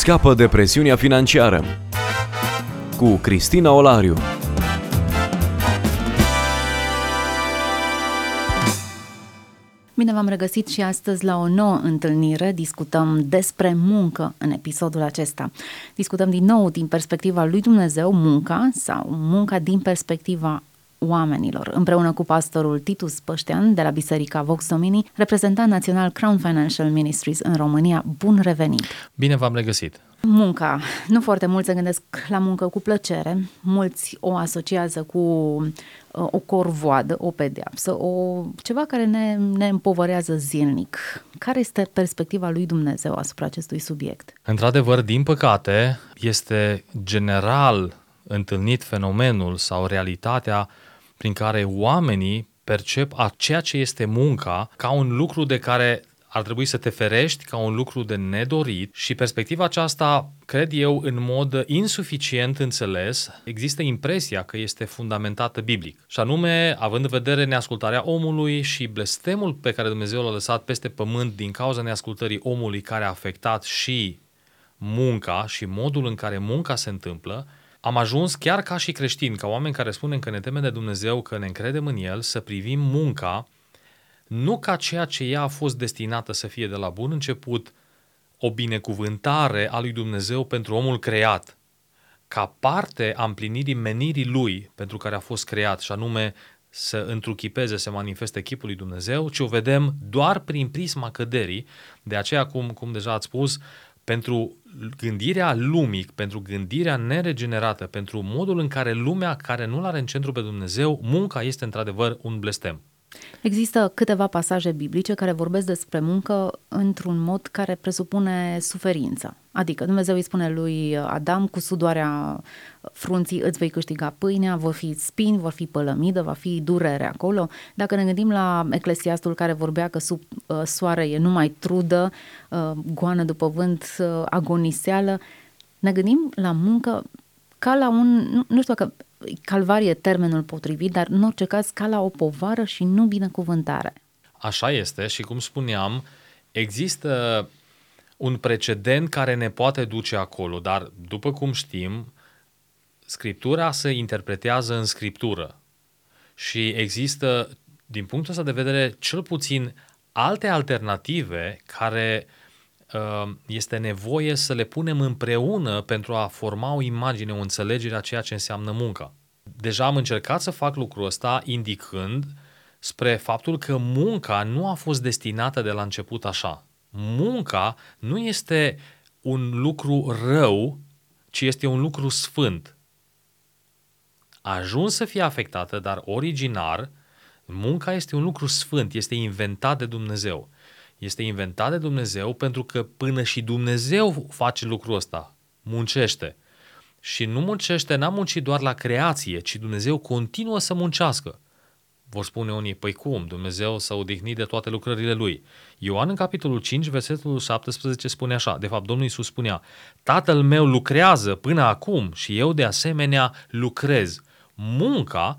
Scapă de presiunea financiară cu Cristina Olariu. Bine v-am regăsit și astăzi la o nouă întâlnire. Discutăm despre muncă în episodul acesta. Discutăm din nou din perspectiva lui Dumnezeu munca sau munca din perspectiva oamenilor, împreună cu pastorul Titus Păștean de la Biserica Vox Domini, reprezentant național Crown Financial Ministries în România. Bun revenit! Bine v-am regăsit! Munca. Nu foarte mulți se gândesc la muncă cu plăcere. Mulți o asociază cu uh, o corvoadă, o pedeapsă, o, ceva care ne, ne împovărează zilnic. Care este perspectiva lui Dumnezeu asupra acestui subiect? Într-adevăr, din păcate, este general întâlnit fenomenul sau realitatea prin care oamenii percep a ceea ce este munca ca un lucru de care ar trebui să te ferești ca un lucru de nedorit și perspectiva aceasta, cred eu, în mod insuficient înțeles, există impresia că este fundamentată biblic. Și anume, având în vedere neascultarea omului și blestemul pe care Dumnezeu l-a lăsat peste pământ din cauza neascultării omului care a afectat și munca și modul în care munca se întâmplă, am ajuns chiar ca și creștini, ca oameni care spunem că ne temem de Dumnezeu, că ne încredem în El, să privim munca nu ca ceea ce ea a fost destinată să fie de la bun început o binecuvântare a lui Dumnezeu pentru omul creat, ca parte a împlinirii menirii lui pentru care a fost creat, și anume să întruchipeze, să manifeste chipul lui Dumnezeu, ci o vedem doar prin prisma căderii. De aceea, cum, cum deja ați spus, pentru gândirea lumii, pentru gândirea neregenerată, pentru modul în care lumea care nu-L are în centru pe Dumnezeu, munca este într-adevăr un blestem. Există câteva pasaje biblice care vorbesc despre muncă într-un mod care presupune suferință. Adică Dumnezeu îi spune lui Adam, cu sudoarea frunții îți vei câștiga pâinea, vor fi spini, vor fi pălămidă, va fi durere acolo. Dacă ne gândim la Eclesiastul care vorbea că sub uh, soare e numai trudă, uh, goană după vânt, uh, agoniseală, ne gândim la muncă ca la un, nu, nu știu dacă calvarie termenul potrivit, dar în orice caz ca la o povară și nu binecuvântare. Așa este și cum spuneam, există un precedent care ne poate duce acolo, dar după cum știm, scriptura se interpretează în scriptură și există, din punctul ăsta de vedere, cel puțin alte alternative care uh, este nevoie să le punem împreună pentru a forma o imagine, o înțelegere a ceea ce înseamnă munca. Deja am încercat să fac lucrul ăsta indicând spre faptul că munca nu a fost destinată de la început așa. Munca nu este un lucru rău, ci este un lucru sfânt. A ajuns să fie afectată, dar originar, munca este un lucru sfânt, este inventat de Dumnezeu. Este inventat de Dumnezeu pentru că până și Dumnezeu face lucrul ăsta, muncește. Și nu muncește, n-a muncit doar la creație, ci Dumnezeu continuă să muncească. Vor spune unii, păi cum? Dumnezeu s-a odihnit de toate lucrările Lui. Ioan în capitolul 5, versetul 17 spune așa, de fapt Domnul Iisus spunea, Tatăl meu lucrează până acum și eu de asemenea lucrez. Munca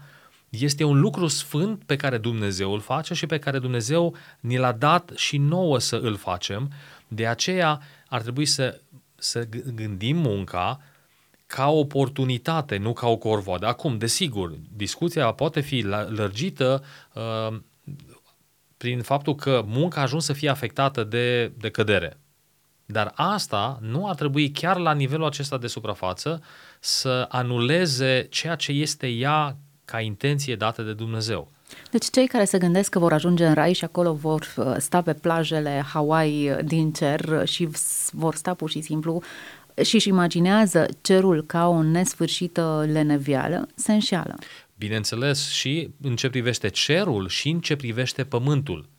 este un lucru sfânt pe care Dumnezeu îl face și pe care Dumnezeu ni l-a dat și nouă să îl facem. De aceea ar trebui să, să gândim munca ca o oportunitate, nu ca o corvoadă. Acum, desigur, discuția poate fi lărgită uh, prin faptul că munca a ajuns să fie afectată de, de cădere. Dar asta nu ar trebui chiar la nivelul acesta de suprafață să anuleze ceea ce este ea ca intenție dată de Dumnezeu. Deci cei care se gândesc că vor ajunge în rai și acolo vor uh, sta pe plajele Hawaii din cer și vor sta pur și simplu și își imaginează cerul ca o nesfârșită lenevială, se înșeală. Bineînțeles, și în ce privește cerul și în ce privește pământul.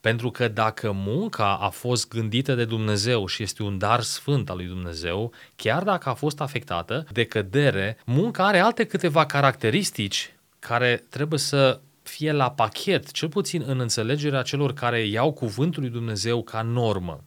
Pentru că dacă munca a fost gândită de Dumnezeu și este un dar sfânt al lui Dumnezeu, chiar dacă a fost afectată de cădere, munca are alte câteva caracteristici care trebuie să fie la pachet, cel puțin în înțelegerea celor care iau cuvântul lui Dumnezeu ca normă.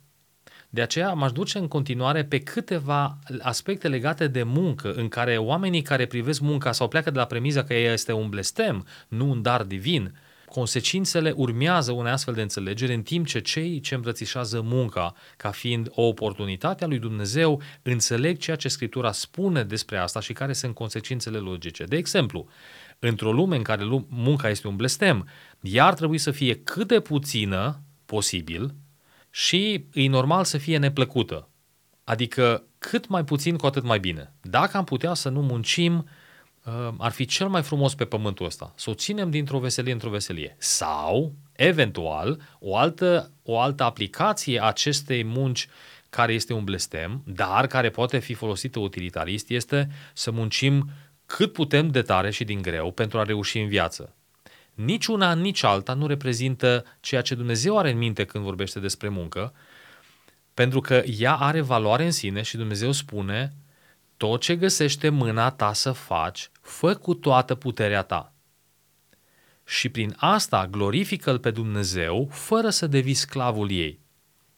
De aceea m-aș duce în continuare pe câteva aspecte legate de muncă, în care oamenii care privesc munca sau pleacă de la premiza că ea este un blestem, nu un dar divin, consecințele urmează unei astfel de înțelegere, în timp ce cei ce îmbrățișează munca ca fiind o oportunitate a lui Dumnezeu înțeleg ceea ce Scriptura spune despre asta și care sunt consecințele logice. De exemplu, într-o lume în care munca este un blestem, ea ar trebui să fie cât de puțină posibil și e normal să fie neplăcută. Adică cât mai puțin, cu atât mai bine. Dacă am putea să nu muncim, uh, ar fi cel mai frumos pe pământul ăsta. Să o ținem dintr-o veselie într-o veselie. Sau, eventual, o altă, o altă aplicație a acestei munci care este un blestem, dar care poate fi folosită utilitarist, este să muncim cât putem de tare și din greu pentru a reuși în viață. Nici una, nici alta nu reprezintă ceea ce Dumnezeu are în minte când vorbește despre muncă, pentru că ea are valoare în sine și Dumnezeu spune tot ce găsește mâna ta să faci, fă cu toată puterea ta. Și prin asta glorifică-L pe Dumnezeu fără să devii sclavul ei.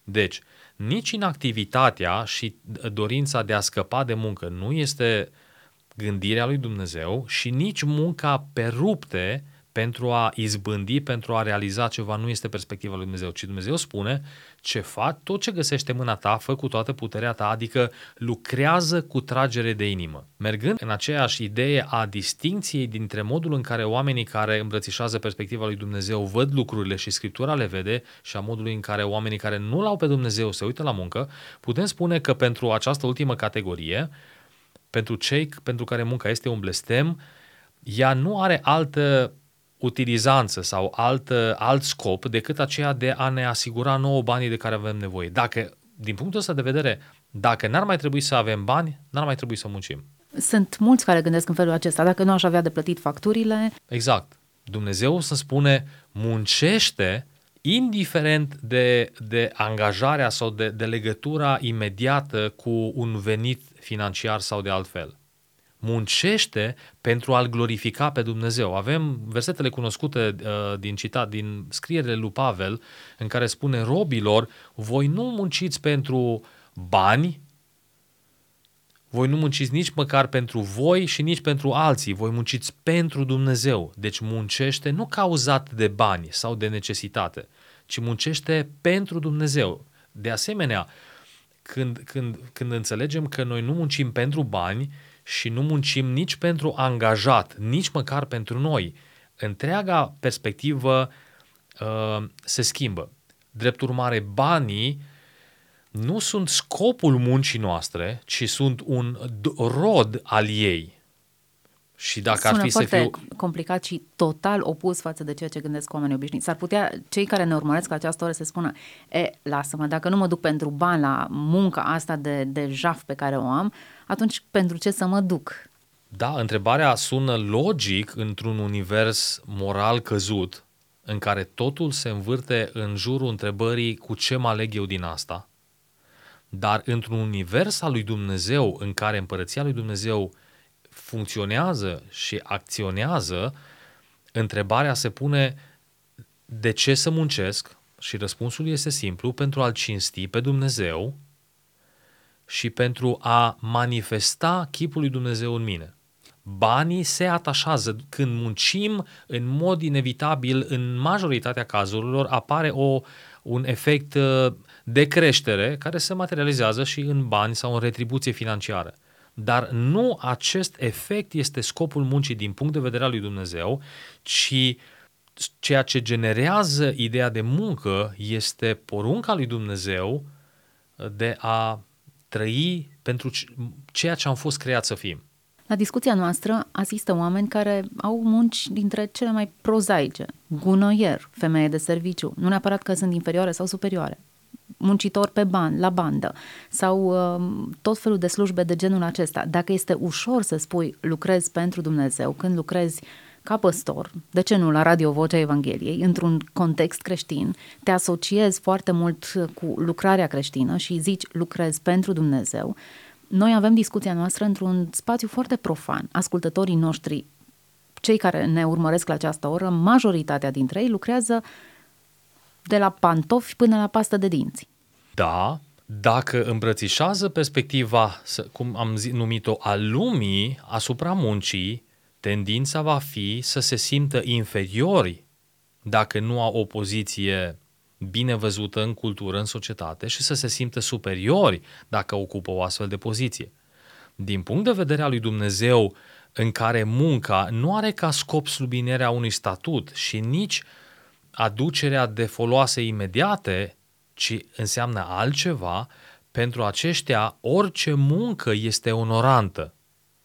Deci, nici inactivitatea și dorința de a scăpa de muncă nu este gândirea lui Dumnezeu și nici munca pe rupte pentru a izbândi, pentru a realiza ceva, nu este perspectiva lui Dumnezeu, ci Dumnezeu spune ce fac, tot ce găsește mâna ta, fă cu toată puterea ta, adică lucrează cu tragere de inimă. Mergând în aceeași idee a distinției dintre modul în care oamenii care îmbrățișează perspectiva lui Dumnezeu văd lucrurile și Scriptura le vede și a modului în care oamenii care nu l-au pe Dumnezeu se uită la muncă, putem spune că pentru această ultimă categorie, pentru cei pentru care munca este un blestem, ea nu are altă utilizanță sau alt, alt scop decât aceea de a ne asigura nouă banii de care avem nevoie. Dacă, din punctul ăsta de vedere, dacă n-ar mai trebui să avem bani, n-ar mai trebui să muncim. Sunt mulți care gândesc în felul acesta. Dacă nu aș avea de plătit facturile... Exact. Dumnezeu să spune, muncește indiferent de, de angajarea sau de, de legătura imediată cu un venit financiar sau de altfel muncește pentru a-L glorifica pe Dumnezeu. Avem versetele cunoscute uh, din citat, din scrierile lui Pavel, în care spune robilor, voi nu munciți pentru bani, voi nu munciți nici măcar pentru voi și nici pentru alții, voi munciți pentru Dumnezeu. Deci muncește nu cauzat de bani sau de necesitate, ci muncește pentru Dumnezeu. De asemenea, când, când, când înțelegem că noi nu muncim pentru bani, și nu muncim nici pentru angajat, nici măcar pentru noi, întreaga perspectivă uh, se schimbă. Drept urmare, banii nu sunt scopul muncii noastre, ci sunt un rod al ei. Și dacă Sună ar fi să fiu... complicat și total opus față de ceea ce gândesc oamenii obișnuiți. S-ar putea cei care ne urmăresc la această oră să spună, e, lasă-mă, dacă nu mă duc pentru bani la munca asta de, de jaf pe care o am, atunci pentru ce să mă duc? Da, întrebarea sună logic într-un univers moral căzut, în care totul se învârte în jurul întrebării cu ce mă aleg eu din asta, dar într-un univers al lui Dumnezeu, în care împărăția lui Dumnezeu funcționează și acționează, întrebarea se pune de ce să muncesc? Și răspunsul este simplu, pentru a-L cinsti pe Dumnezeu și pentru a manifesta chipul lui Dumnezeu în mine. Banii se atașează când muncim în mod inevitabil, în majoritatea cazurilor apare o, un efect uh, de creștere care se materializează și în bani sau în retribuție financiară. Dar nu acest efect este scopul muncii din punct de vedere al lui Dumnezeu, ci ceea ce generează ideea de muncă este porunca lui Dumnezeu de a trăi pentru ceea ce am fost creat să fim. La discuția noastră asistă oameni care au munci dintre cele mai prozaice. Gunoier, femeie de serviciu, nu neapărat că sunt inferioare sau superioare. Muncitor pe ban, la bandă sau uh, tot felul de slujbe de genul acesta. Dacă este ușor să spui lucrez pentru Dumnezeu, când lucrezi ca păstor, de ce nu la Radio Vocea Evangheliei, într-un context creștin, te asociezi foarte mult cu lucrarea creștină și zici lucrez pentru Dumnezeu, noi avem discuția noastră într-un spațiu foarte profan. Ascultătorii noștri, cei care ne urmăresc la această oră, majoritatea dintre ei lucrează de la pantofi până la pastă de dinți. Da, dacă îmbrățișează perspectiva, cum am numit-o, a lumii asupra muncii, tendința va fi să se simtă inferiori dacă nu au o poziție bine văzută în cultură, în societate și să se simtă superiori dacă ocupă o astfel de poziție. Din punct de vedere al lui Dumnezeu, în care munca nu are ca scop sublinierea unui statut și nici aducerea de foloase imediate, ci înseamnă altceva, pentru aceștia orice muncă este onorantă.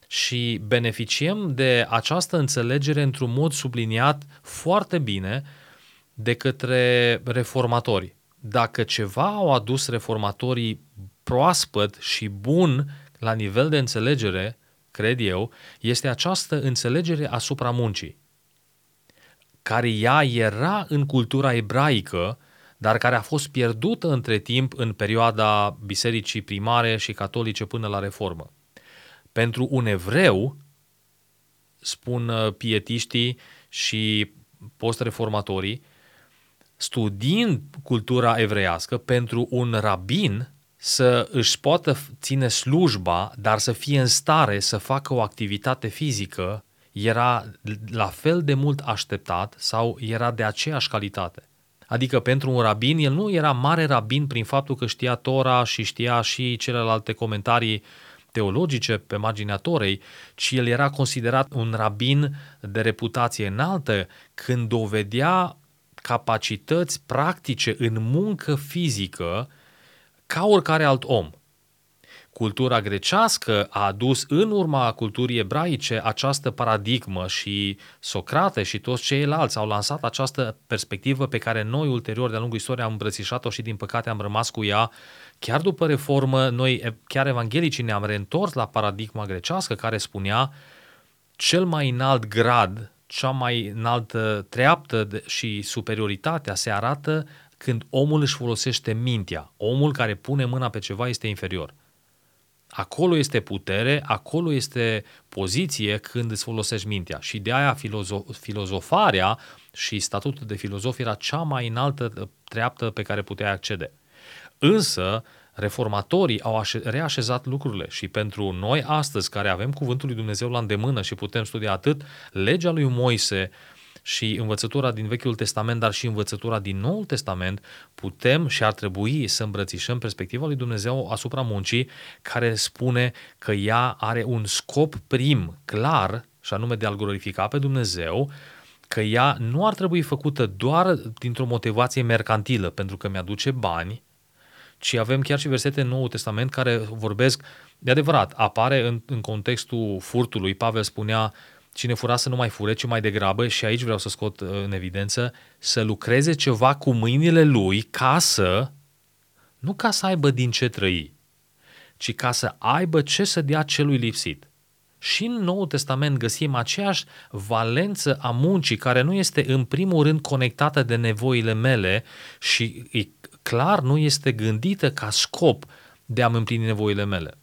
Și beneficiem de această înțelegere într-un mod subliniat foarte bine de către reformatori. Dacă ceva au adus reformatorii proaspăt și bun la nivel de înțelegere, cred eu, este această înțelegere asupra muncii, care ea era în cultura ebraică, dar care a fost pierdută între timp în perioada bisericii primare și catolice până la reformă. Pentru un evreu, spun uh, pietiștii și post-reformatorii, studiind cultura evreiască, pentru un rabin să își poată ține slujba, dar să fie în stare să facă o activitate fizică, era la fel de mult așteptat sau era de aceeași calitate. Adică pentru un rabin, el nu era mare rabin prin faptul că știa Tora și știa și celelalte comentarii teologice pe marginea Torei, ci el era considerat un rabin de reputație înaltă când dovedea capacități practice în muncă fizică ca oricare alt om. Cultura grecească a adus în urma culturii ebraice această paradigmă și Socrate și toți ceilalți au lansat această perspectivă pe care noi ulterior de-a lungul istoriei am îmbrățișat-o și din păcate am rămas cu ea. Chiar după reformă, noi, chiar evanghelicii, ne-am reîntors la paradigma grecească care spunea cel mai înalt grad cea mai înaltă treaptă și superioritatea se arată când omul își folosește mintea. Omul care pune mâna pe ceva este inferior. Acolo este putere, acolo este poziție când îți folosești mintea. Și de aia filozo- filozofarea și statutul de filozof era cea mai înaltă treaptă pe care puteai accede. Însă, reformatorii au reașezat lucrurile și pentru noi astăzi, care avem cuvântul lui Dumnezeu la îndemână și putem studia atât legea lui Moise și învățătura din Vechiul Testament, dar și învățătura din Noul Testament, putem și ar trebui să îmbrățișăm perspectiva lui Dumnezeu asupra muncii, care spune că ea are un scop prim, clar, și anume de a-L glorifica pe Dumnezeu, că ea nu ar trebui făcută doar dintr-o motivație mercantilă, pentru că mi-aduce bani, ci avem chiar și versete în Noul Testament care vorbesc, de adevărat, apare în, în contextul furtului, Pavel spunea, cine fura să nu mai fure, ci mai degrabă, și aici vreau să scot uh, în evidență, să lucreze ceva cu mâinile lui ca să, nu ca să aibă din ce trăi, ci ca să aibă ce să dea celui lipsit. Și în Noul Testament găsim aceeași valență a muncii care nu este în primul rând conectată de nevoile mele și clar nu este gândită ca scop de a-mi împlini nevoile mele.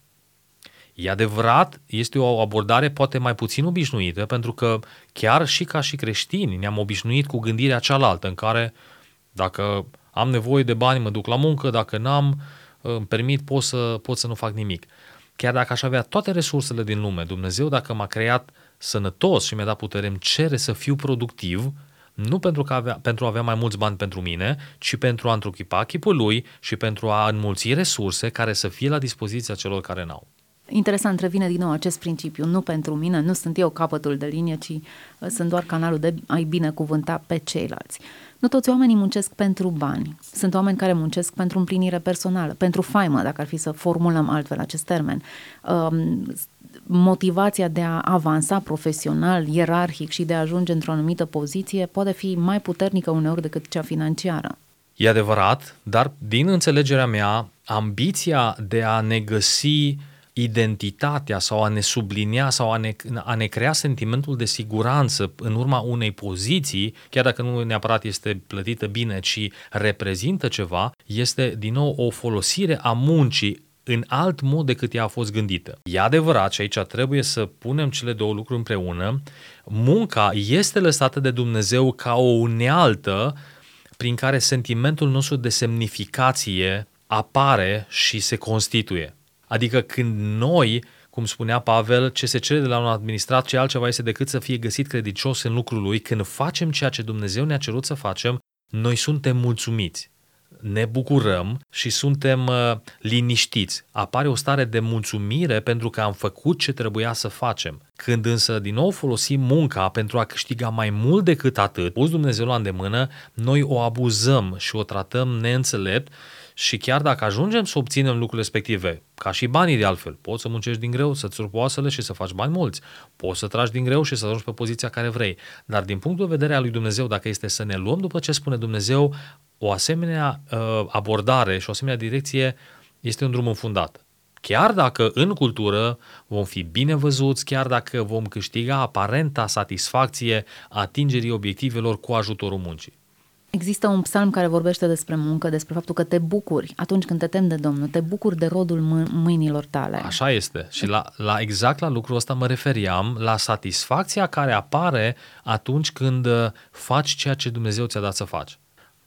E adevărat, este o abordare poate mai puțin obișnuită, pentru că chiar și ca și creștini ne-am obișnuit cu gândirea cealaltă, în care dacă am nevoie de bani, mă duc la muncă, dacă n-am, îmi permit, pot să, pot să nu fac nimic. Chiar dacă aș avea toate resursele din lume, Dumnezeu dacă m-a creat sănătos și mi-a dat putere, îmi cere să fiu productiv, nu pentru, că avea, pentru a avea mai mulți bani pentru mine, ci pentru a întruchipa chipul lui și pentru a înmulți resurse care să fie la dispoziția celor care n-au. Interesant, revine din nou acest principiu, nu pentru mine, nu sunt eu capătul de linie, ci uh, sunt doar canalul de a-i binecuvânta pe ceilalți. Nu toți oamenii muncesc pentru bani. Sunt oameni care muncesc pentru împlinire personală, pentru faimă, dacă ar fi să formulăm altfel acest termen. Um, motivația de a avansa profesional, ierarhic și de a ajunge într-o anumită poziție poate fi mai puternică uneori decât cea financiară. E adevărat, dar din înțelegerea mea, ambiția de a ne găsi identitatea sau a ne sublinia sau a ne, a ne crea sentimentul de siguranță în urma unei poziții, chiar dacă nu neapărat este plătită bine, ci reprezintă ceva, este din nou o folosire a muncii în alt mod decât ea a fost gândită. E adevărat și aici trebuie să punem cele două lucruri împreună. Munca este lăsată de Dumnezeu ca o unealtă prin care sentimentul nostru de semnificație apare și se constituie. Adică când noi cum spunea Pavel, ce se cere de la un administrat ce altceva este decât să fie găsit credicios în lucrul lui. Când facem ceea ce Dumnezeu ne-a cerut să facem, noi suntem mulțumiți ne bucurăm și suntem uh, liniștiți. Apare o stare de mulțumire pentru că am făcut ce trebuia să facem. Când însă din nou folosim munca pentru a câștiga mai mult decât atât, pus Dumnezeu la îndemână, noi o abuzăm și o tratăm neînțelept și chiar dacă ajungem să obținem lucrurile respective, ca și banii de altfel, poți să muncești din greu, să-ți rupi oasele și să faci bani mulți, poți să tragi din greu și să ajungi pe poziția care vrei. Dar din punctul de vedere al lui Dumnezeu, dacă este să ne luăm după ce spune Dumnezeu, o asemenea uh, abordare și o asemenea direcție este un drum înfundat. Chiar dacă în cultură vom fi bine văzuți, chiar dacă vom câștiga aparenta satisfacție atingerii obiectivelor cu ajutorul muncii. Există un psalm care vorbește despre muncă, despre faptul că te bucuri atunci când te temi de Domnul, te bucuri de rodul mâ- mâinilor tale. Așa este. Și la, la exact la lucrul ăsta mă referiam, la satisfacția care apare atunci când uh, faci ceea ce Dumnezeu ți-a dat să faci.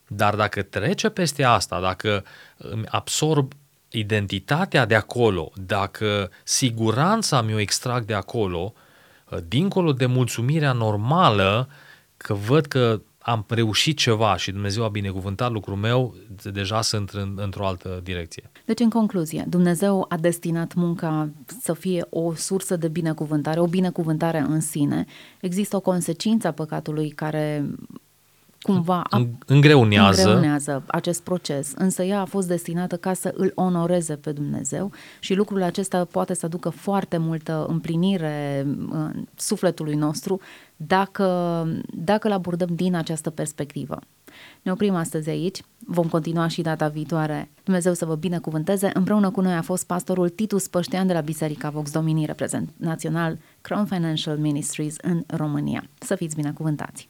Dar dacă trece peste asta, dacă îmi absorb identitatea de acolo, dacă siguranța mi-o extrag de acolo, uh, dincolo de mulțumirea normală, că văd că am reușit ceva și Dumnezeu a binecuvântat lucrul meu, deja sunt în, într-o altă direcție. Deci, în concluzie, Dumnezeu a destinat munca să fie o sursă de binecuvântare, o binecuvântare în sine. Există o consecință a păcatului care cumva îngreunează. îngreunează acest proces, însă ea a fost destinată ca să îl onoreze pe Dumnezeu și lucrul acesta poate să aducă foarte multă împlinire în sufletului nostru dacă, dacă îl abordăm din această perspectivă. Ne oprim astăzi aici, vom continua și data viitoare. Dumnezeu să vă binecuvânteze. Împreună cu noi a fost pastorul Titus Păștean de la Biserica Vox Domini, reprezent național Crown Financial Ministries în România. Să fiți binecuvântați!